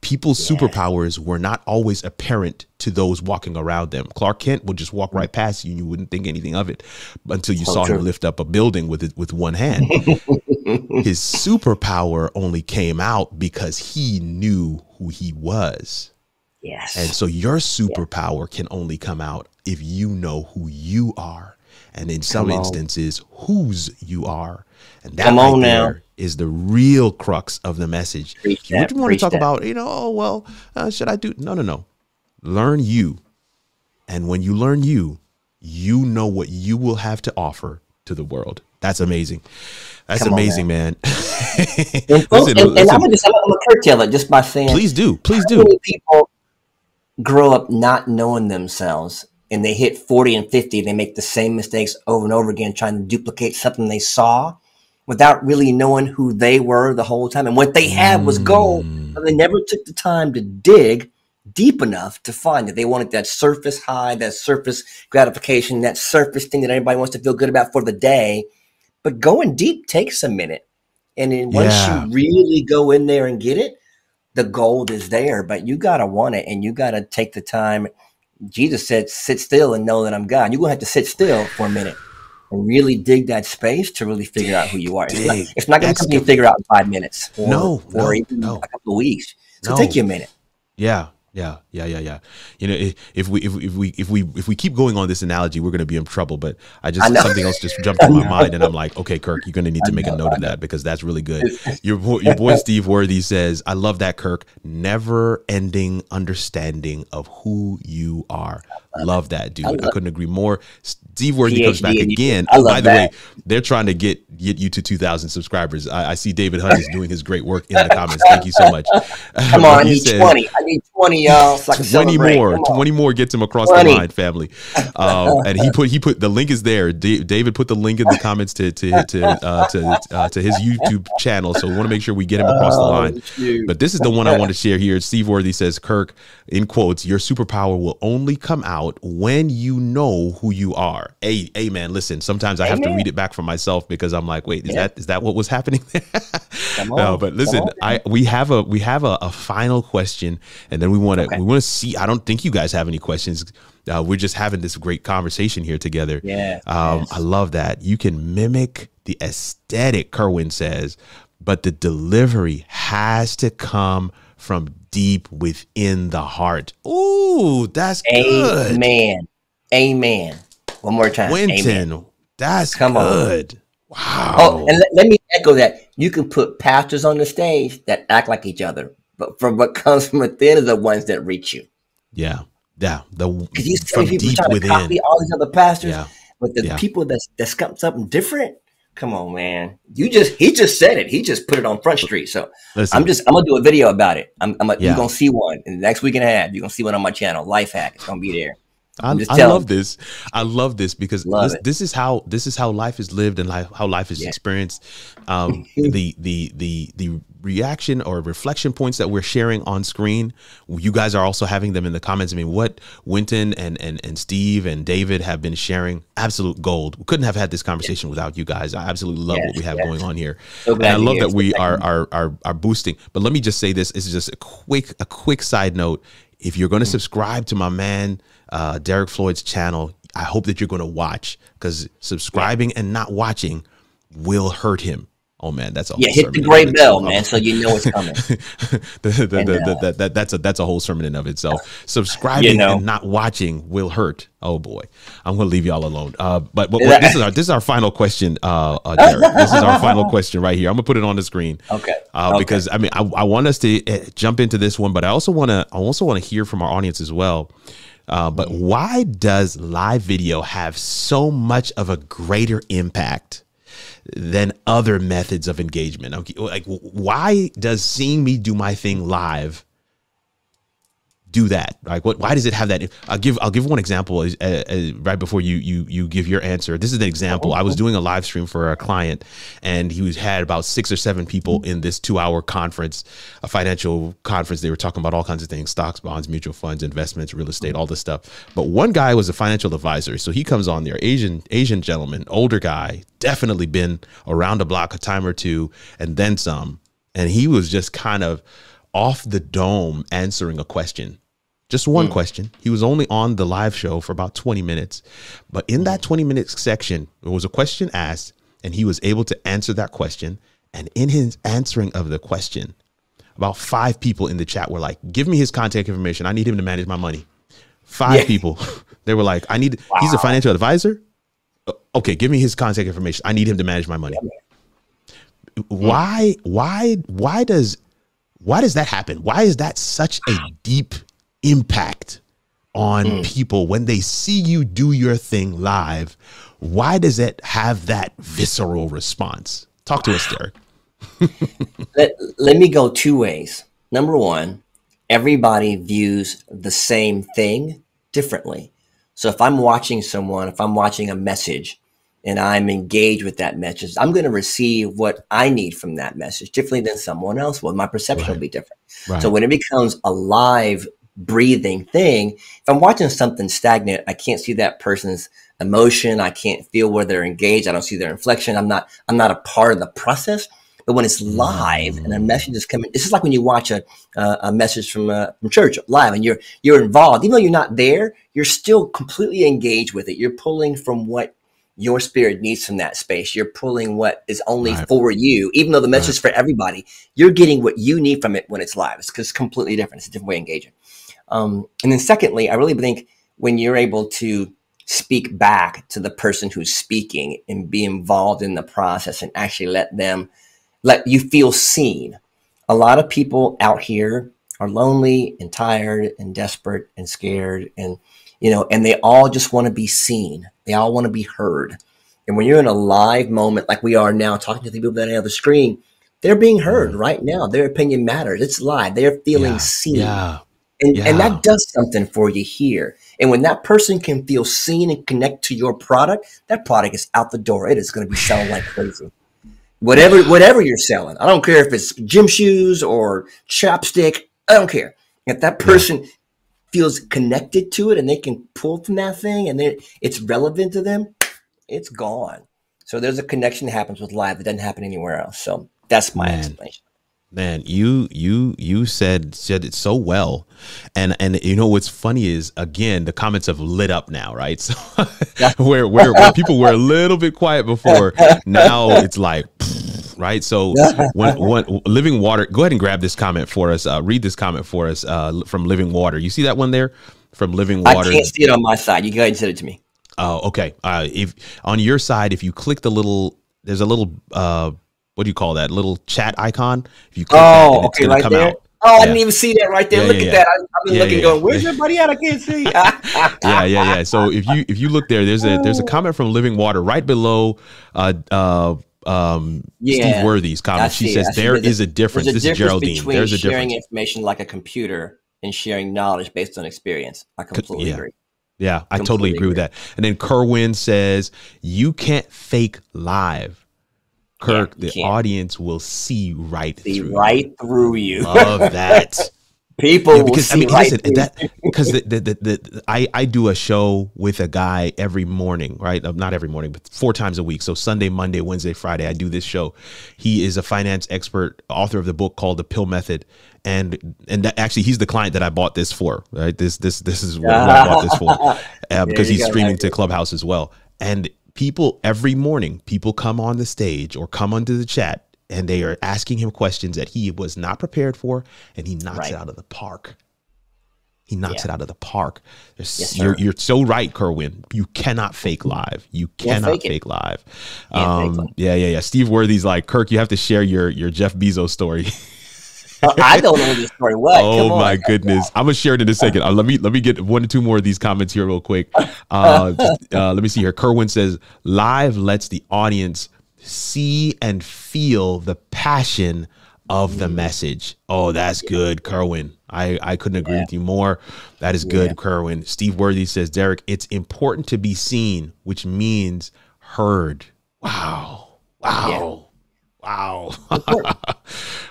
people's superpowers were not always apparent to those walking around them. Clark Kent would just walk right past you and you wouldn't think anything of it until you saw true. him lift up a building with it with one hand. *laughs* His superpower only came out because he knew who he was. yes. And so your superpower can only come out if you know who you are. and in some instances, whose you are. And that Come right now. there is the real crux of the message. Preach you that, want to talk that. about, you know, oh well, uh, should I do? No, no, no. Learn you, and when you learn you, you know what you will have to offer to the world. That's amazing. That's Come on, amazing, man. *laughs* And, folks, Listen, and, and listen. I'm gonna just I'm gonna curtail it just by saying please do, please do. people grow up not knowing themselves and they hit 40 and 50 they make the same mistakes over and over again trying to duplicate something they saw without really knowing who they were the whole time and what they had was gold Mm. but they never took the time to dig deep enough to find it they wanted that surface high that surface gratification that surface thing that everybody wants to feel good about for the day but going deep takes a minute and then once Yeah. you really go in there and get it the gold is there, but you gotta want it and you gotta take the time. Jesus said, sit still and know that I'm God. You're gonna have to sit still for a minute and really dig that space to really figure out who you are. It's not, dig. it's not gonna That's come you figure out in five minutes or, No, or no, even no. a couple of weeks. So No. take you a minute. Yeah, yeah, yeah, yeah, yeah. You know, if, if we if, if we if we if we keep going on this analogy, we're going to be in trouble. But I just I something else just jumped *laughs* in my mind, and I'm like, okay, Kirk, you're going to need to make a note of that because that's really good. *laughs* Your your boy Steve Worthy says, I love that, Kirk. Never ending understanding of who you are. Love that, dude. I, love- couldn't agree more. Steve Worthy comes back again. I Oh, by the that. way, they're trying to get get you to 2,000 subscribers. I, I see David Hunt is doing his great work in the comments. Thank you so much. *laughs* Come on, *laughs* I need says- 20. I need 20, y'all, so 20 more 20 more gets him across 20. the line family um, and he put he put the link is there Da- david put the link in the comments to to to uh, to, uh, to his youtube channel so we want to make sure we get him across the Oh, line shoot. but this is the one i want to share here steve worthy says kirk in quotes your superpower will only come out when you know who you are hey hey man listen sometimes i have to read it back for myself because i'm like wait is Yeah. that is that what was happening *laughs* there no, but listen. I we have a we have a, a final question, and then we want to Okay. we want to see. I don't think you guys have any questions. Uh, we're just having this great conversation here together. Yeah. um, yes. I love that you can mimic the aesthetic. Kerwin says, but the delivery has to come from deep within the heart. Ooh, that's good, Amen. Amen. One more time. Amen. Winton. That's Come on. good. Oh, wow. Oh, and let, let me echo that. You can put pastors on the stage that act like each other, but from what comes from within are the ones that reach you. yeah, yeah. The Because you see from people deep trying within. to copy all these other pastors, Yeah. but the Yeah. people that's that's got something different. Come on, man. You just he just said it. He just put it on Front Street. So Listen, I'm just I'm gonna do a video about it. I'm, I'm Yeah. you're gonna see one in the next week and a half. You're gonna see one on my channel, Life Hack. It's gonna be there. I, I'm just I love this. I love this because Love this, this is how this is how life is lived and life, how life is Yeah. experienced. Um, *laughs* the the the the reaction or reflection points that we're sharing on screen, you guys are also having them in the comments. I mean, what Winton and and and Steve and David have been sharing, absolute gold. We couldn't have had this conversation without you guys. I absolutely love what we have yes. going on here. So and I love that we are are are are boosting. But let me just say this. This is just a quick a quick side note. If you're going to subscribe to my man uh, Derrick Floyd's channel, I hope that you're going to watch because subscribing and not watching will hurt him. Oh man, that's a Yeah, hit the gray bell, man, so you know it's coming. *laughs* The- the- And, the- uh, that- that- that's a that's a whole sermon in of itself. *laughs* Subscribing You know. and not watching will hurt. Oh boy, I'm gonna leave y'all alone. Uh, but, but this is our this is our final question, uh, uh, *laughs* Derrick. this is our final question right here. I'm gonna put it on the screen. Okay. Uh, Okay. Because I mean, I, I want us to uh, jump into this one, but I also want to I also want to hear from our audience as well. Uh, but Mm-hmm. why does live video have so much of a greater impact than other methods of engagement? Okay, Like, why does seeing me do my thing live do that? Like, what? Why does it have that? I'll give I'll give one example uh, uh, right before you you you give your answer. This is an example. I was doing a live stream for a client, and he was had about six or seven people in this two hour conference, a financial conference. They were talking about all kinds of things: stocks, bonds, mutual funds, investments, real estate, all this stuff. But one guy was a financial advisor, so he comes on there, Asian Asian gentleman, older guy, definitely been around the block a time or two, and then some. And he was just kind of off the dome answering a question just one hmm. question. He was only on the live show for about 20 minutes. But in that 20 minutes section, there was a question asked, and he was able to answer that question. And in his answering of the question, about five people in the chat were like, Give me his contact information. I need him to manage my money. Five Yeah. people. *laughs* They were like, I need, he's a financial advisor. okay, give me his contact information. I need him to manage my money. Why why why does why does that happen? Why is that such a deep impact on Hmm. people when they see you do your thing live? Why does it have that visceral response? Talk to us, *sighs* Derrick. let, let me go two ways. Number one, everybody views the same thing differently. So if I'm watching someone, if I'm watching a message and I'm engaged with that message, I'm going to receive what I need from that message differently than someone else will. My perception will be different. Right. So when it becomes a live, breathing thing, if I'm watching something stagnant, I can't see that person's emotion. I can't feel where they're engaged. I don't see their inflection. I'm not. I'm not a part of the process. But when it's live and a message is coming, this is like when you watch a uh, a message from uh, from church live and you're you're involved, even though you're not there, you're still completely engaged with it. You're pulling from what your spirit needs from that space. You're pulling what is only Right. for you, even though the message is for everybody. You're getting what you need from it when it's live. It's completely different. It's a different way of engaging. Um, and then secondly, I really think when you're able to speak back to the person who's speaking and be involved in the process and actually let them let you feel seen. A lot of people out here are lonely and tired and desperate and scared and you know and they all just want to be seen. They all want to be heard. And when you're in a live moment like we are now talking to the people that are on the screen, they're being heard mm. right now. Their opinion matters. It's live. They're feeling yeah. seen Yeah. and, Yeah. and that does something for you here. And when that person can feel seen and connect to your product, that product is out the door. It is going to be selling like crazy. Whatever, whatever you're selling, I don't care if it's gym shoes or chapstick. I don't care if that person feels connected to it and they can pull from that thing and it's relevant to them. It's gone. So there's a connection that happens with live that doesn't happen anywhere else. So that's my Man. explanation. Man, you you you said said it so well, and and you know what's funny is again the comments have lit up now, right? *laughs* So where, where where people were a little bit quiet before, *laughs* now it's like right. So when *laughs* when living water, go ahead and grab this comment for us. Uh, read this comment for us uh, from Living Water. You see that one there from Living Water. I can't see it on my side. You go ahead and send it to me. Oh, okay. Uh, if on your side, if you click the little, there's a little, uh, what do you call that? Little chat icon. If you click Oh, then it's okay, gonna right come there. out. Oh, I didn't even see that right there. Yeah, Look yeah, at yeah. that. I, I've been Yeah, looking, yeah, going, yeah. your buddy at? I can't see." *laughs* *laughs* yeah, yeah, yeah. So if you if you look there, there's a there's a comment from Living Water right below uh uh um Yeah, Steve Worthy's comment. She says there There's a- difference. There's a This difference is Geraldine. between There's a sharing difference. information like a computer and sharing knowledge based on experience. I completely yeah. agree. Yeah, I totally Completely agree with that. And then Kerwin says you can't fake live. Kirk, you the can't. audience will see right See through. you. right through you. Love that. *laughs* People Yeah, because I mean, right listen, that because the, the, the, the I I do a show with a guy every morning, right? Not every morning, but four times a week. So Sunday, Monday, Wednesday, Friday, I do this show. He is a finance expert, author of the book called The Pill Method, and and that, actually he's the client that I bought this for. Right? This this this is what, I bought this for *laughs* uh, because he's streaming to Clubhouse as well. And people every morning, people come on the stage or come onto the chat. And they are asking him questions that he was not prepared for, and he knocks Right. it out of the park. He knocks Yeah. it out of the park. Yes, you're, you're so right, Kerwin. You cannot fake live. You cannot fake fake live. Can't fake Um, yeah, yeah, yeah. Steve Worthy's like Kirk. You have to share your your Jeff Bezos story. *laughs* I don't know this story. What? oh Come on. my goodness! I'm gonna share it in a second. Uh, let me let me get one or two more of these comments here real quick. Uh, *laughs* uh, let me see here. Kerwin says live lets the audience see and feel the passion of the mm. message. Oh, that's good, Kerwin. I, I couldn't agree with you more. That is good, Kerwin. Steve Worthy says, Derrick, it's important to be seen, which means heard. Wow. Wow. Wow. *laughs*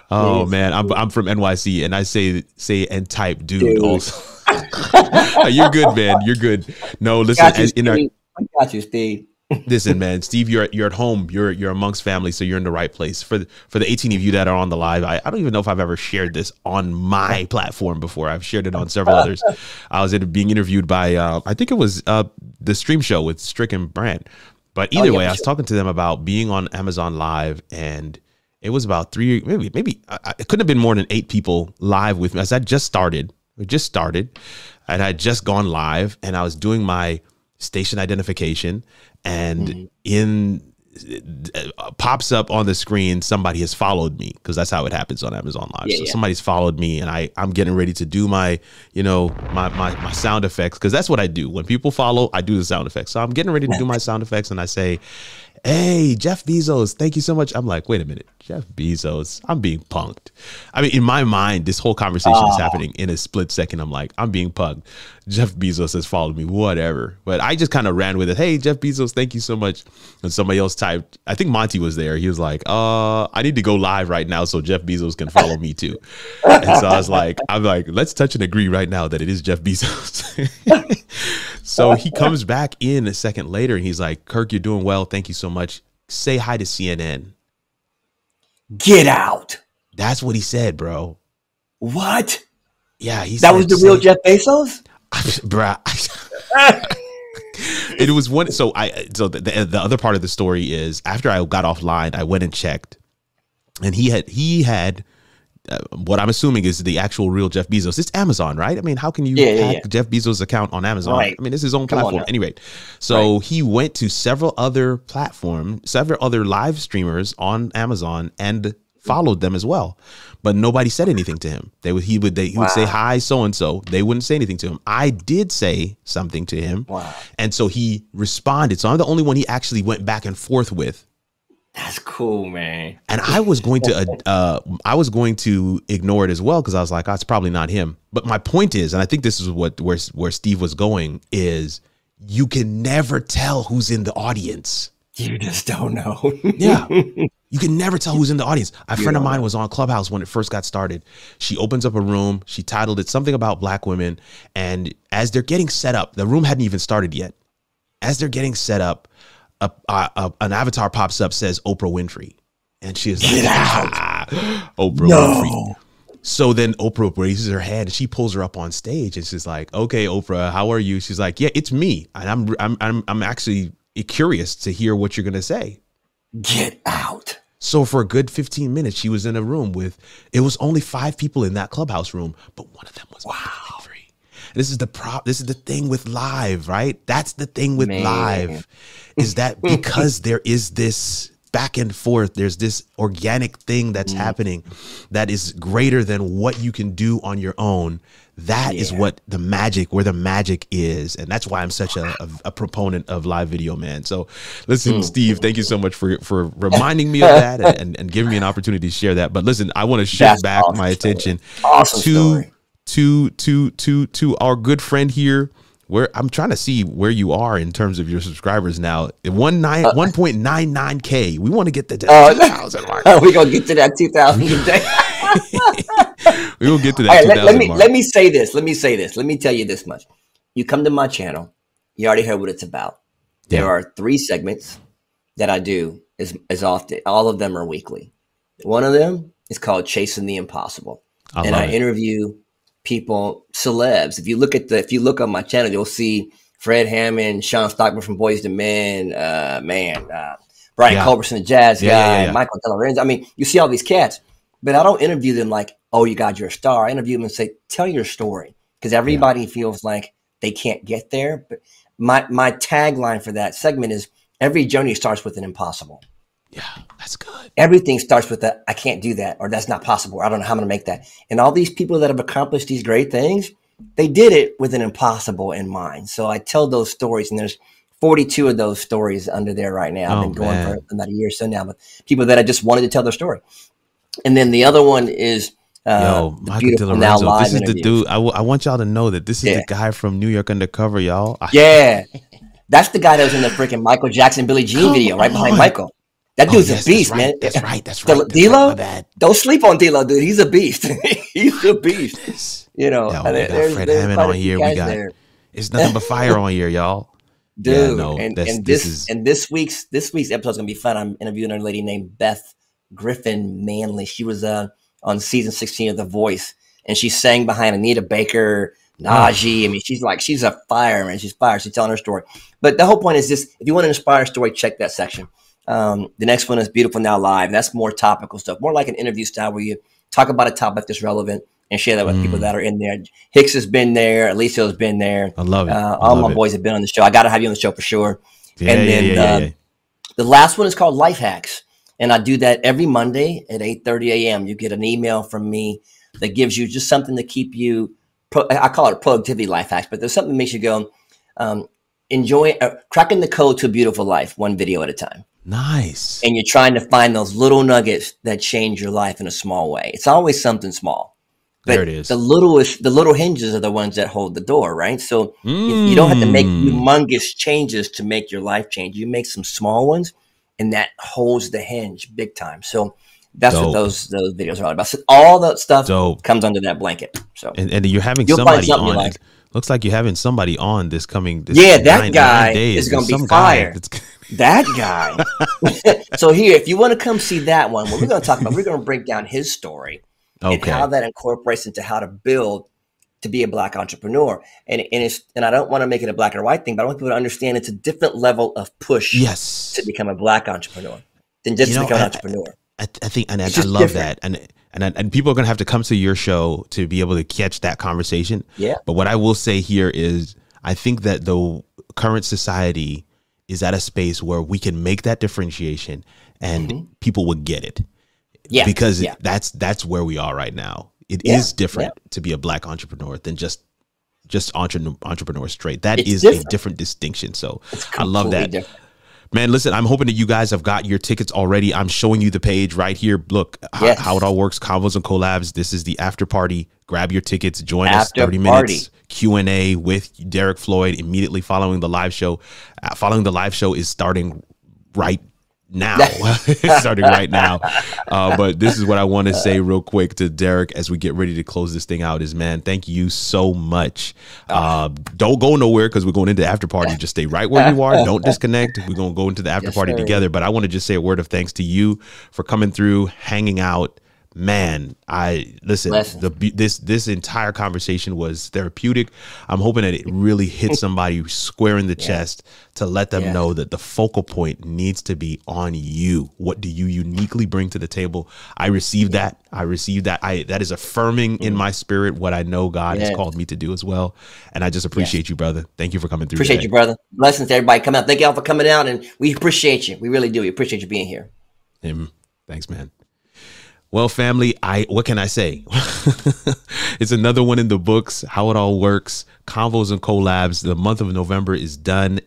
oh man, I'm I'm from NYC and I say say and type dude, Dude. also. *laughs* *laughs* You're good, man. You're good. No, listen, Got you, in our. I got you, Steve. Listen, man, Steve, you're you're at home. You're you're amongst family, so you're in the right place. For the, for the 18 of you that are on the live, I, I don't even know if I've ever shared this on my platform before. I've shared it on several others. I was in, being interviewed by uh, I think it was uh, the stream show with Strick and Brand. But either Oh, yeah, way, I was sure. talking to them about being on Amazon Live, and it was about three, maybe maybe it couldn't have been more than eight people live with me. As I just started, we just started, and I had just gone live, and I was doing my station identification, and mm-hmm. in uh, pops up on the screen somebody has followed me because that's how it happens on Amazon Live. Yeah, so yeah. somebody's followed me and I I'm getting ready to do my you know my my, my sound effects because that's what I do when people follow I do the sound effects. So I'm getting ready to do my sound effects and I say hey, Jeff Bezos, thank you so much. I'm like, wait a minute, Jeff Bezos, I'm being punked. I mean, in my mind, this whole conversation is ah. happening in a split second. I'm like, I'm being punked. Jeff Bezos has followed me, whatever. But I just kind of ran with it. Hey, Jeff Bezos, thank you so much. And somebody else typed, I think Monty was there. He was like, uh, I need to go live right now so Jeff Bezos can follow me too. and so I was like, I'm like, let's touch and agree right now that it is Jeff Bezos. *laughs* so he comes back in a second later and he's like, Kirk, you're doing well. Thank you so much. Say hi to CNN. Get out. That's what he said, bro. What? Yeah, he that was the real Jeff Bezos, *laughs* bro. *laughs* it was one. So I. So the, the the other part of the story is after I got offline, I went and checked, and he had he had uh, what I'm assuming is the actual real Jeff Bezos. It's Amazon, right? I mean, how can you yeah, hack yeah. Jeff Bezos' account on Amazon? Right. I mean, it's his own Come platform. Anyway, so right. he went to several other platforms, several other live streamers on Amazon, and followed them as well. But nobody said anything to him. They would he would they he wow. would say hi so and so. They wouldn't say anything to him. I did say something to him, wow. and so he responded. So I'm the only one he actually went back and forth with that's cool, man. And I was going to, uh, uh, I was going to ignore it as well because I was like, oh, it's probably not him. But my point is, and I think this is what where where Steve was going is, you can never tell who's in the audience. You just don't know. *laughs* yeah, you can never tell who's in the audience. A friend of mine was on Clubhouse when it first got started. She opens up a room. She titled it something about black women, and as they're getting set up, the room hadn't even started yet. As they're getting set up a, a, an avatar pops up says Oprah Winfrey, and she is like, Get out. Ah, Oprah no. Winfrey. So then Oprah raises her hand and she pulls her up on stage and she's like, "Okay, Oprah, how are you?" She's like, "Yeah, it's me, and I'm I'm I'm I'm actually curious to hear what you're gonna say." Get out. So for a good 15 minutes, she was in a room with it was only five people in that clubhouse room, but one of them was wow. This is the prop. This is the thing with live, right? That's the thing with Man. live, is that *laughs* because there is this back and forth. There's this organic thing that's mm. happening that is greater than what you can do on your own. That yeah. is what the magic, where the magic is, and that's why I'm such a, a, a proponent of live video, man. So, listen, mm. Steve, thank you so much for for reminding me of that and, and, and, giving me an opportunity to share that. But listen, I want to shift that's back awesome my attention awesome to story to to to to our good friend here where I'm trying to see where you are in terms of your subscribers now. One nine uh, one point nine nine k. We want to get to that uh, two thousand *laughs* mark. we gonna get to that two thousand *laughs* *laughs* we will get to that. Right, let, let, me mark. let me say this. Let me say this. Let me tell you this much. You come to my channel. You already heard what it's about. There yeah. are three segments that I do as as often. All of them are weekly. One of them is called Chasing the Impossible, I and I it. interview people, celebs. If you look at the, if you look on my channel, you'll see Fred Hammond, Sean Stockman from Boyz II Men, uh, man, uh, Brian yeah. Culbertson, the jazz yeah, guy, yeah, Michael DeLorenzo. I mean, you see all these cats, but I don't interview them like, oh, you got your star. I interview them and say, tell your story, because everybody feels like they can't get there. But my my tagline for that segment is every journey starts with an impossible. Yeah, that's good. Everything starts with that. I can't do that, or that's not possible. Or I don't know how I'm going to make that. And all these people that have accomplished these great things, they did it with an impossible in mind. So I tell those stories, and there's 42 of those stories under there right now. I've been oh, going man. for about a year or so now, but people that I just wanted to tell their story. And then the other one is uh, Yo, Michael DeLorenzo, this is interview. the dude. I, w- I want y'all to know that this is yeah. the guy from New York Undercover, y'all. yeah, that's the guy that was in the freaking Michael Jackson Billie Jean video, right behind Michael. That dude's oh, yes, a beast, that's man. That's right. That's *laughs* right. D'Lo, right, don't sleep on D'Lo, dude. He's a beast. *laughs* He's a beast. You know, Yo, we got Fred Hammond on here. We got there. it's nothing but fire on here, y'all. Dude, yeah, no, and, and this, this is... and this week's this week's episode is gonna be fun. I'm interviewing a lady named Beth Griffith Manley. She was uh, on season 16 of The Voice, and she sang behind Anita Baker, Najee. I mean, she's like she's a fire, man. She's fire. She's telling her story. But the whole point is this: if you want an inspiring story, check that section. Um, the next one is Beautiful Now Live. That's more topical stuff, more like an interview style where you talk about a topic that's relevant, and share that with mm. people that are in there. Hicks has been there. Alicio's been there. I love it. Uh, all love my it. boys have been on the show. I got to have you on the show for sure. Yeah, and then yeah, yeah, uh, the last one is called Life Hacks, and I do that every Monday at eight thirty a.m. You get an email from me that gives you just something to keep you. Pro- I call it productivity life hacks, but there's something that makes you go, um, enjoy uh, cracking the code to a beautiful life, one video at a time. Nice. And you're trying to find those little nuggets that change your life in a small way. It's always something small. But there it is. The littlest, the little hinges are the ones that hold the door, right? So mm. you don't have to make mm. humongous changes to make your life change. You make some small ones, and that holds the hinge big time. So that's Dope. what those those videos are all about. So all that stuff Dope. comes under that blanket. So and, and you're having somebody on. Like. Looks like you're having somebody on this coming. This yeah, that nine, guy nine is going to be fire. That guy. *laughs* *laughs* so here, if you want to come see that one, what we're going to talk about, we're going to break down his story okay. and how that incorporates into how to build to be a black entrepreneur. And and it's and I don't want to make it a black or white thing, but I want people to understand it's a different level of push yes. to become a black entrepreneur than just you know, to become an entrepreneur. I, I think, and I, I love different. that, and and and people are gonna have to come to your show to be able to catch that conversation. Yeah. But what I will say here is, I think that the current society is at a space where we can make that differentiation, and mm-hmm. people will get it. Yeah. Because yeah. that's that's where we are right now. It yeah. is different yeah. to be a black entrepreneur than just just entre- entrepreneur straight. That it's is different. a different distinction. So I love that. Different. Man, listen, I'm hoping that you guys have got your tickets already. I'm showing you the page right here. Look, yes. how, how, it all works, convos and collabs. This is the after party. Grab your tickets, join after us 30 party. minutes Q&A with Derrick Floyd immediately following the live show. Uh, following the live show is starting right now. *laughs* *laughs* it's starting right now. Uh, but this is what I want to say real quick to Derrick as we get ready to close this thing out is man, thank you so much. Uh, don't go nowhere because we're going into the after party. Just stay right where you are. Don't disconnect. We're going to go into the after yes, party sir. together. But I want to just say a word of thanks to you for coming through, hanging out man i listen the this this entire conversation was therapeutic. I'm hoping that it really hit *laughs* somebody square in the yeah. chest to let them yeah. know that the focal point needs to be on you. What do you uniquely bring to the table? I received yeah. that. I received that. I that is affirming mm. in my spirit what i know god has called me to do as well. And i just appreciate you brother. Thank you for coming through appreciate today. you brother. Blessings to everybody come out. Thank y'all for coming out and we appreciate you. We really do. We appreciate you being here. Him. thanks man well, family, I what can I say? *laughs* it's another one in the books. How it all works. Convos and collabs. The month of November is done.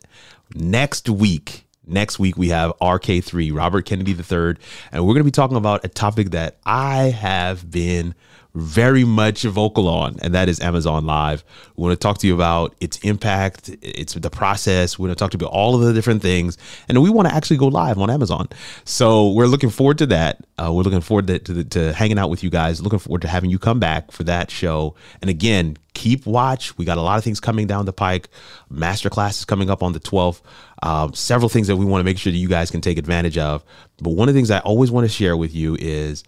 Next week, next week we have RK3, Robert Kennedy III, and we're going to be talking about a topic that I have been very much vocal on, and that is Amazon Live. We want to talk to you about its impact, it's the process. We're going to talk to you about all of the different things, and we want to actually go live on Amazon. So we're looking forward to that. Uh, we're looking forward to, to, to hanging out with you guys. Looking forward to having you come back for that show. And again, keep watch. We got a lot of things coming down the pike. Masterclass is coming up on the 12th. Um, several things that we want to make sure that you guys can take advantage of. But one of the things I always want to share with you is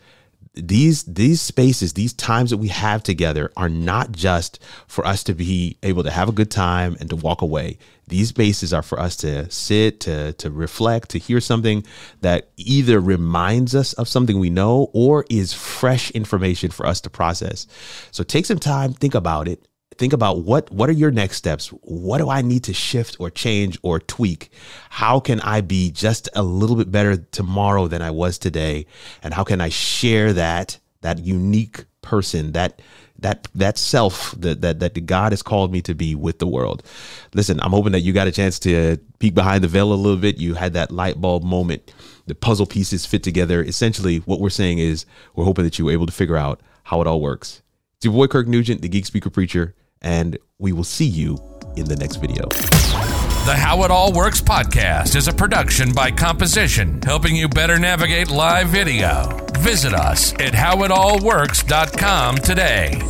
these these spaces these times that we have together are not just for us to be able to have a good time and to walk away these spaces are for us to sit to to reflect to hear something that either reminds us of something we know or is fresh information for us to process so take some time think about it think about what what are your next steps what do i need to shift or change or tweak how can i be just a little bit better tomorrow than i was today and how can i share that that unique person that that that self that that that God has called me to be with the world. Listen, I'm hoping that you got a chance to peek behind the veil a little bit. You had that light bulb moment. The puzzle pieces fit together. Essentially, what we're saying is we're hoping that you were able to figure out how it all works. It's your boy Kirk Nugent, the Geek Speaker Preacher and we will see you in the next video. The How It All Works podcast is a production by Composition, helping you better navigate live video. Visit us at howitallworks.com today.